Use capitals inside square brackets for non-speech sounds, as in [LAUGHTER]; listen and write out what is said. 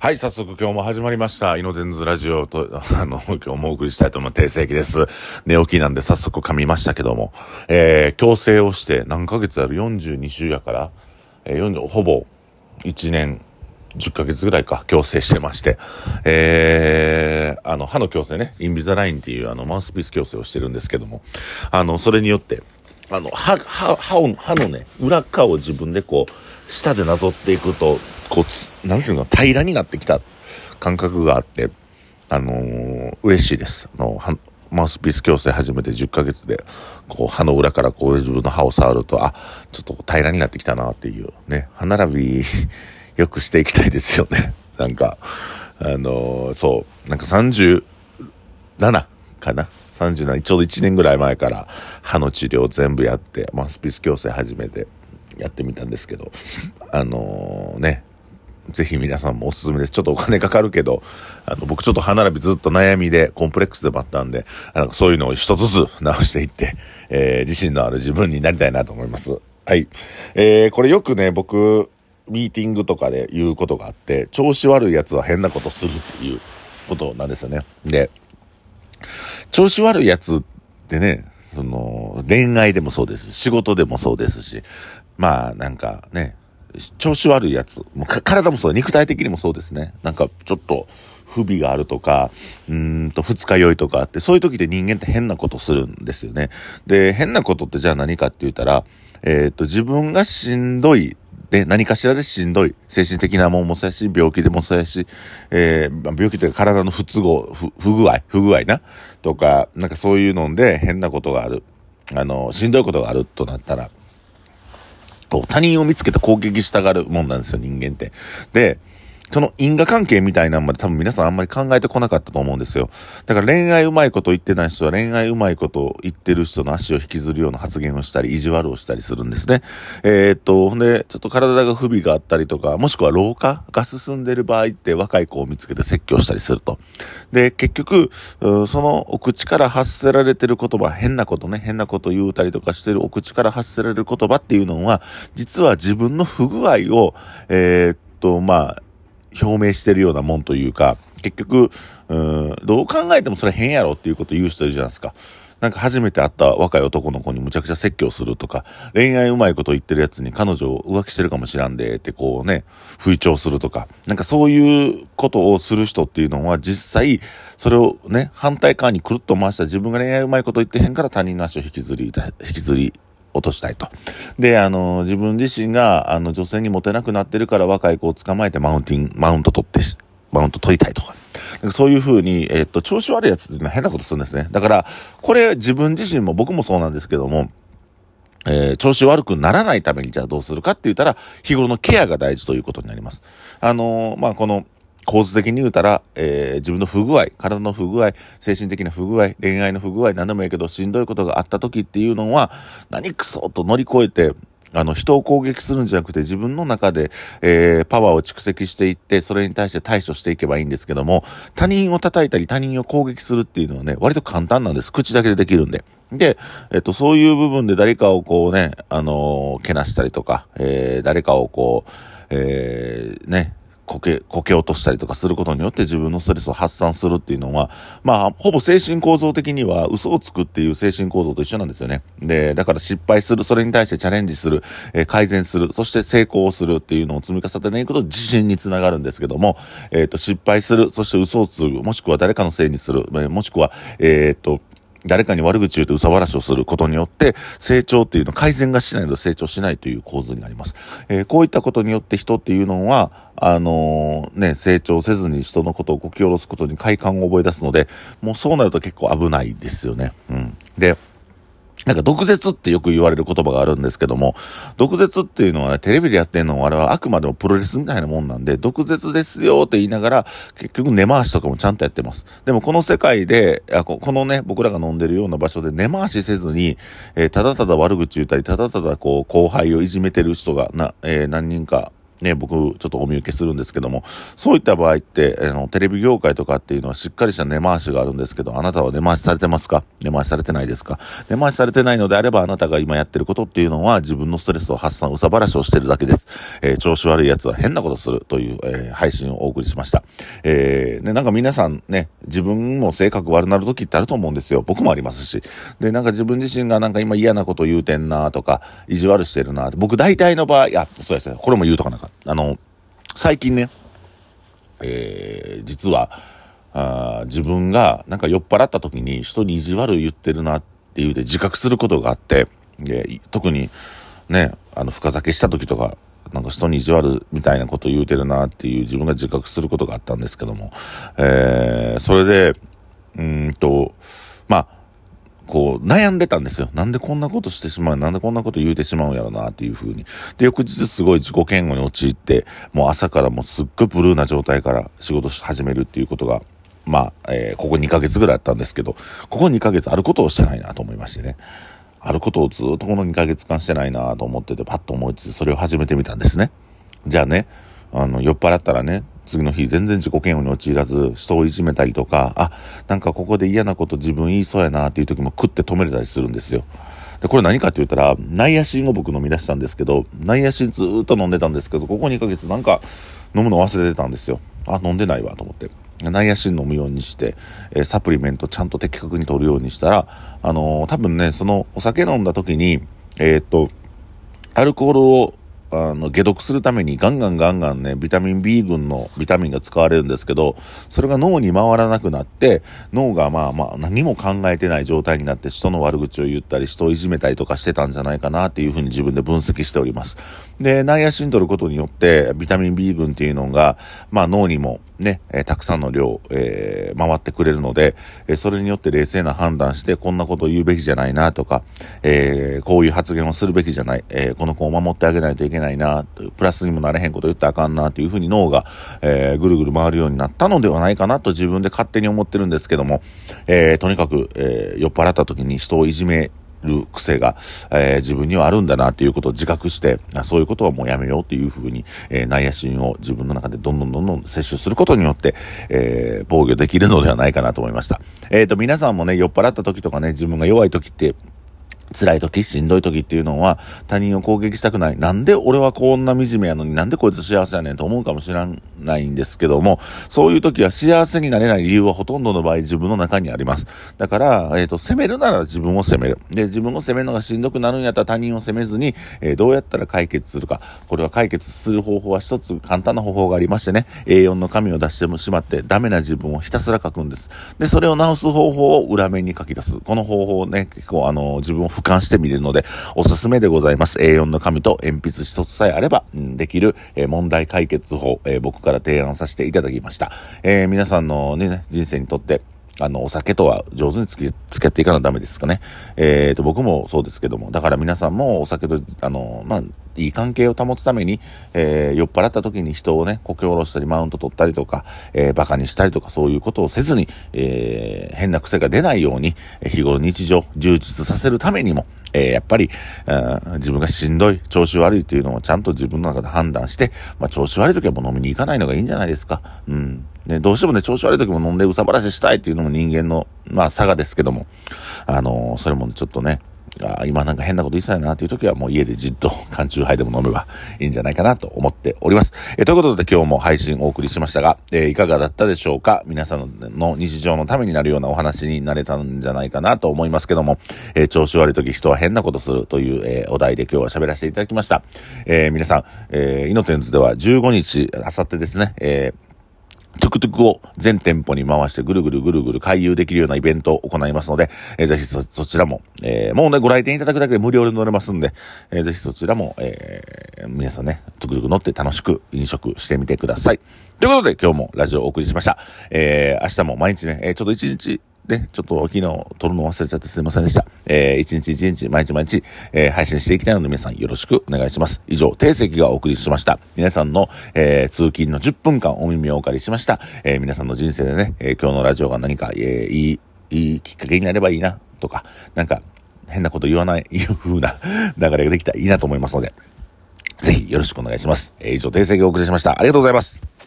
はい、早速今日も始まりました。イノデンズラジオと、[LAUGHS] あの、今日もお送りしたいと思う定世紀です。寝起きなんで早速噛みましたけども、えー、強制をして何ヶ月ある ?42 週やから、えー、40、ほぼ1年10ヶ月ぐらいか、矯正してまして、えー、あの、歯の矯正ね、インビザラインっていうあの、マウスピース矯正をしてるんですけども、あの、それによって、あの、歯、歯、歯を、歯のね、裏側を自分でこう、舌でなぞっていくと、こつ、なんていうの、平らになってきた感覚があって、あのー嬉しいです。あの、はマウスピース矯正始めて10ヶ月で、こう、歯の裏からこう自分の歯を触ると、あ、ちょっと平らになってきたなっていう、ね、歯並び、[LAUGHS] よくしていきたいですよね。[LAUGHS] なんか、あのーそう、なんか37かな？37、ちょうど1年ぐらい前から歯の治療全部やって、マウスピース矯正始めてやってみたんですけど、あのね、ぜひ皆さんもおすすめです。ちょっとお金かかるけど、あの、僕ちょっと歯並びずっと悩みで、コンプレックスでもあったんで、あのそういうのを一つずつ直していって、えー自信のある自分になりたいなと思います。はい。えーこれよくね、僕、ミーティングとかで言うことがあって、調子悪いやつは変なことするっていうことなんですよね。で、調子悪いやつってね、その、恋愛でもそうです。仕事でもそうですし、まあ、なんかね、調子悪いやつ、もう体もそう、肉体的にもそうですね。なんか、ちょっと、不備があるとか、うんと、二日酔いとかあって、そういう時って人間って変なことするんですよね。で、変なことってじゃあ何かって言ったら、えっ、と、自分がしんどい、で、何かしらでしんどい。精神的なもんもそうやし、病気でもそうやし、えー病気というか体の不都合、不具合、不具合な。とか、なんかそういうので変なことがある。あの、しんどいことがあるとなったら、こう、他人を見つけて攻撃したがるもんなんですよ、人間って。で、その因果関係みたいなのまで多分皆さんあんまり考えてこなかったと思うんですよ。だから恋愛うまいこと言ってない人は恋愛うまいこと言ってる人の足を引きずるような発言をしたり、意地悪をしたりするんですね。えーっと、ほんで、ちょっと体が不備があったりとか、もしくは老化が進んでる場合って若い子を見つけて説教したりすると。で、結局、そのお口から発せられてる言葉、変なことね、変なこと言うたりとかしてるお口から発せられる言葉っていうのは、実は自分の不具合を、えーっと、まあ、表明してるようなもんというか、結局、うん、どう考えてもそれ変やろっていうこと言う人いるじゃないですか。なんか初めて会った若い男の子にむちゃくちゃ説教するとか、恋愛うまいこと言ってるやつに彼女を浮気してるかもしらんでってこうね、吹聴するとか、なんかそういうことをする人っていうのは実際、それをね、反対側にくるっと回した自分が恋愛うまいこと言ってへんから他人の足を引きずり、引きずり、落としたいと。で、あの、自分自身が、あの、女性にモテなくなってるから若い子を捕まえてマウンティング、マウント取って、マウント取りたいとか。なんかそういう風に、えっと、調子悪いやつって変なことするんですね。だから、これ自分自身も僕もそうなんですけども、えー調子悪くならないためにじゃあどうするかって言ったら、日頃のケアが大事ということになります。あのーまあ、この、構図的に言うたら、えー自分の不具合、体の不具合、精神的な不具合、恋愛の不具合、何でもいいけど、しんどいことがあった時っていうのは、何くそと乗り越えて、あの、人を攻撃するんじゃなくて、自分の中で、えーパワーを蓄積していって、それに対して対処していけばいいんですけども、他人を叩いたり、他人を攻撃するっていうのはね、割と簡単なんです。口だけでできるんで。で、えっと、そういう部分で誰かをこうね、あのーけなしたりとか、えー誰かをこう、えーね、こけ、こけ落としたりとかすることによって自分のストレスを発散するっていうのは、まあ、ほぼ精神構造的には嘘をつくっていう精神構造と一緒なんですよね。で、だから失敗する、それに対してチャレンジする、えー改善する、そして成功をするっていうのを積み重ねていくと自信につながるんですけども、えっ、と、失敗する、そして嘘をつく、もしくは誰かのせいにする、もしくは、えっ、と、誰かに悪口言うと嘘話をすることによって、成長っていうの、改善がしないと成長しないという構図になります。えーこういったことによって人っていうのは、あのーね、成長せずに人のことをこき下ろすことに快感を覚え出すので、もうそうなると結構危ないですよね。うん。で、なんか毒舌ってよく言われる言葉があるんですけども、毒舌っていうのはね、テレビでやってんのはあれはあくまでもプロレスみたいなもんなんで、毒舌ですよって言いながら、結局根回しとかもちゃんとやってます。でもこの世界で、あここのね、僕らが飲んでるような場所で根回しせずに、えーただただ悪口言ったり、ただただこう、後輩をいじめてる人がな、えー何人か、ね、僕、ちょっとお見受けするんですけども、そういった場合って、あの、テレビ業界とかっていうのはしっかりした根回しがあるんですけど、あなたは根回しされてますか？根回しされてないですか？根回しされてないのであれば、あなたが今やってることっていうのは、自分のストレスを発散、うさばらしをしてるだけです。えー、調子悪い奴は変なことするという、えー、配信をお送りしました。えー、ね、なんか皆さんね、自分も性格悪なる時ってあると思うんですよ。僕もありますし。で、なんか自分自身がなんか今嫌なこと言うてんなとか、意地悪してるな僕大体の場合、いや、そうですね、これも言うとかなか。あの、最近ね、えー、実は、あ自分がなんか酔っ払った時に人に意地悪言ってるなっていうで自覚することがあって、で特にね、あの、深酒した時とか、なんか人に意地悪みたいなこと言うてるなっていう自分が自覚することがあったんですけども、えー、それで、うんと、まあ、こう、悩んでたんですよ。なんでこんなことしてしまうなんでこんなこと言うてしまうんやろなっていう風に。で、翌日すごい自己嫌悪に陥って、もう朝からもうすっごいブルーな状態から仕事し始めるっていうことが、まあ、えー、ここ2ヶ月ぐらいあったんですけど、ここ2ヶ月あることをしてないなと思いましてね。あることをずっとこの2ヶ月間してないなと思ってて、パッと思いついてそれを始めてみたんですね。じゃあね、あの、酔っ払ったらね、次の日全然自己嫌悪に陥らず、人をいじめたりとか、あ、なんかここで嫌なこと自分言いそうやなっていう時も食って止めれたりするんですよ。で、これ何かって言ったら、ナイアシンを僕飲み出したんですけど、ナイアシンずっと飲んでたんですけど、ここ2ヶ月なんか飲むの忘れてたんですよ。あ、飲んでないわと思って。ナイアシン飲むようにして、え、サプリメントちゃんと的確に取るようにしたら、あのー、多分ね、そのお酒飲んだ時に、えー、っと、アルコールをあの、解毒するためにガンガンガンガンね、ビタミン B 群のビタミンが使われるんですけど、それが脳に回らなくなって、脳がまあまあ何も考えてない状態になって人の悪口を言ったり、人をいじめたりとかしてたんじゃないかなっていうふうに自分で分析しております。で、ナイアシン取ることによって、ビタミン B 群っていうのが、まあ脳にもね、えー、たくさんの量、えー、回ってくれるので、えー、それによって冷静な判断して、こんなことを言うべきじゃないなとか、えこういう発言をするべきじゃない、えこの子を守ってあげないといけないな、プラスにもなれへんこと言ったらあかんなというふうに脳が、えぐるぐる回るようになったのではないかなと自分で勝手に思ってるんですけども、えとにかく、え酔っ払った時に人をいじめる癖が、えー、自分にはあるんだなっていうことを自覚して、そういうことはもうやめようっていうふうに、えー、内野心を自分の中でどんどんどんどん摂取することによって、えー、防御できるのではないかなと思いました。えっ、ー、と、皆さんもね、酔っ払った時とかね、自分が弱い時って、辛い時、しんどい時っていうのは他人を攻撃したくない。なんで俺はこんな惨めやのになんでこいつ幸せやねんと思うかもしれないんですけども、そういう時は幸せになれない理由はほとんどの場合自分の中にあります。だから、えっ、ー、と、責めるなら自分を責める。で、自分を責めるのがしんどくなるんやったら他人を責めずに、えー、どうやったら解決するか。これは解決する方法は一つ簡単な方法がありましてね、A4 の紙を出してしまってダメな自分をひたすら書くんです。で、それを直す方法を裏面に書き出す。この方法ね、結構あの、自分を俯瞰してみるので、おすすめでございます。A4 の紙と鉛筆一つさえあれば、うん、できる、えー、問題解決法、えー、僕から提案させていただきました。えー、皆さんのね、人生にとって、あの、お酒とは上手につきつけていかなダメですかね。えっ、ー、と、僕もそうですけども、だから皆さんもお酒と、あの、まあ、いい関係を保つために、えー、酔っ払った時に人をね、こけ下ろしたり、マウント取ったりとか、えー、馬鹿にしたりとか、そういうことをせずに、えー、変な癖が出ないように、日頃日常、充実させるためにも、えー、やっぱり、自分がしんどい、調子悪いっていうのをちゃんと自分の中で判断して、まあ、調子悪い時はもう飲みに行かないのがいいんじゃないですか。うん。ね、どうしてもね、調子悪い時も飲んでうさばらししたいっていうのも人間の、まあ、差がですけども、あのー、それもねちょっとね、あ今なんか変なこと言いそうやなっていう時はもう家でじっと [LAUGHS] 缶中杯でも飲めばいいんじゃないかなと思っております。えということで今日も配信お送りしましたが、えー、いかがだったでしょうか？皆さんの日常のためになるようなお話になれたんじゃないかなと思いますけども、えー、調子悪い時人は変なことするという、えー、お題で今日は喋らせていただきました。え皆さん、えー、イノテンズでは15日、あさってですね、えートゥクトゥクを全店舗に回してぐるぐるぐるぐる回遊できるようなイベントを行いますので、えー、ぜひそ、そちらも、えー、もうね、ご来店いただくだけで無料で乗れますんで、えー、ぜひそちらも、えー、皆さんね、トゥクトゥク乗って楽しく飲食してみてください。ということで今日もラジオをお送りしました。えー、明日も毎日ね、えー、ちょっと一日、ね、ちょっと昨日撮るの忘れちゃってすいませんでした。えー、一日一日、毎日毎日、えー、配信していきたいので皆さんよろしくお願いします。以上、定石がお送りしました。皆さんの、えー、通勤の10分間お耳をお借りしました。えー、皆さんの人生でね、えー、今日のラジオが何か、えー、いい、いいきっかけになればいいな、とか、なんか、変なこと言わない、[LAUGHS] いう風な流れができたらいいなと思いますので、ぜひよろしくお願いします。えー、以上、訂正をお送りしました。ありがとうございます。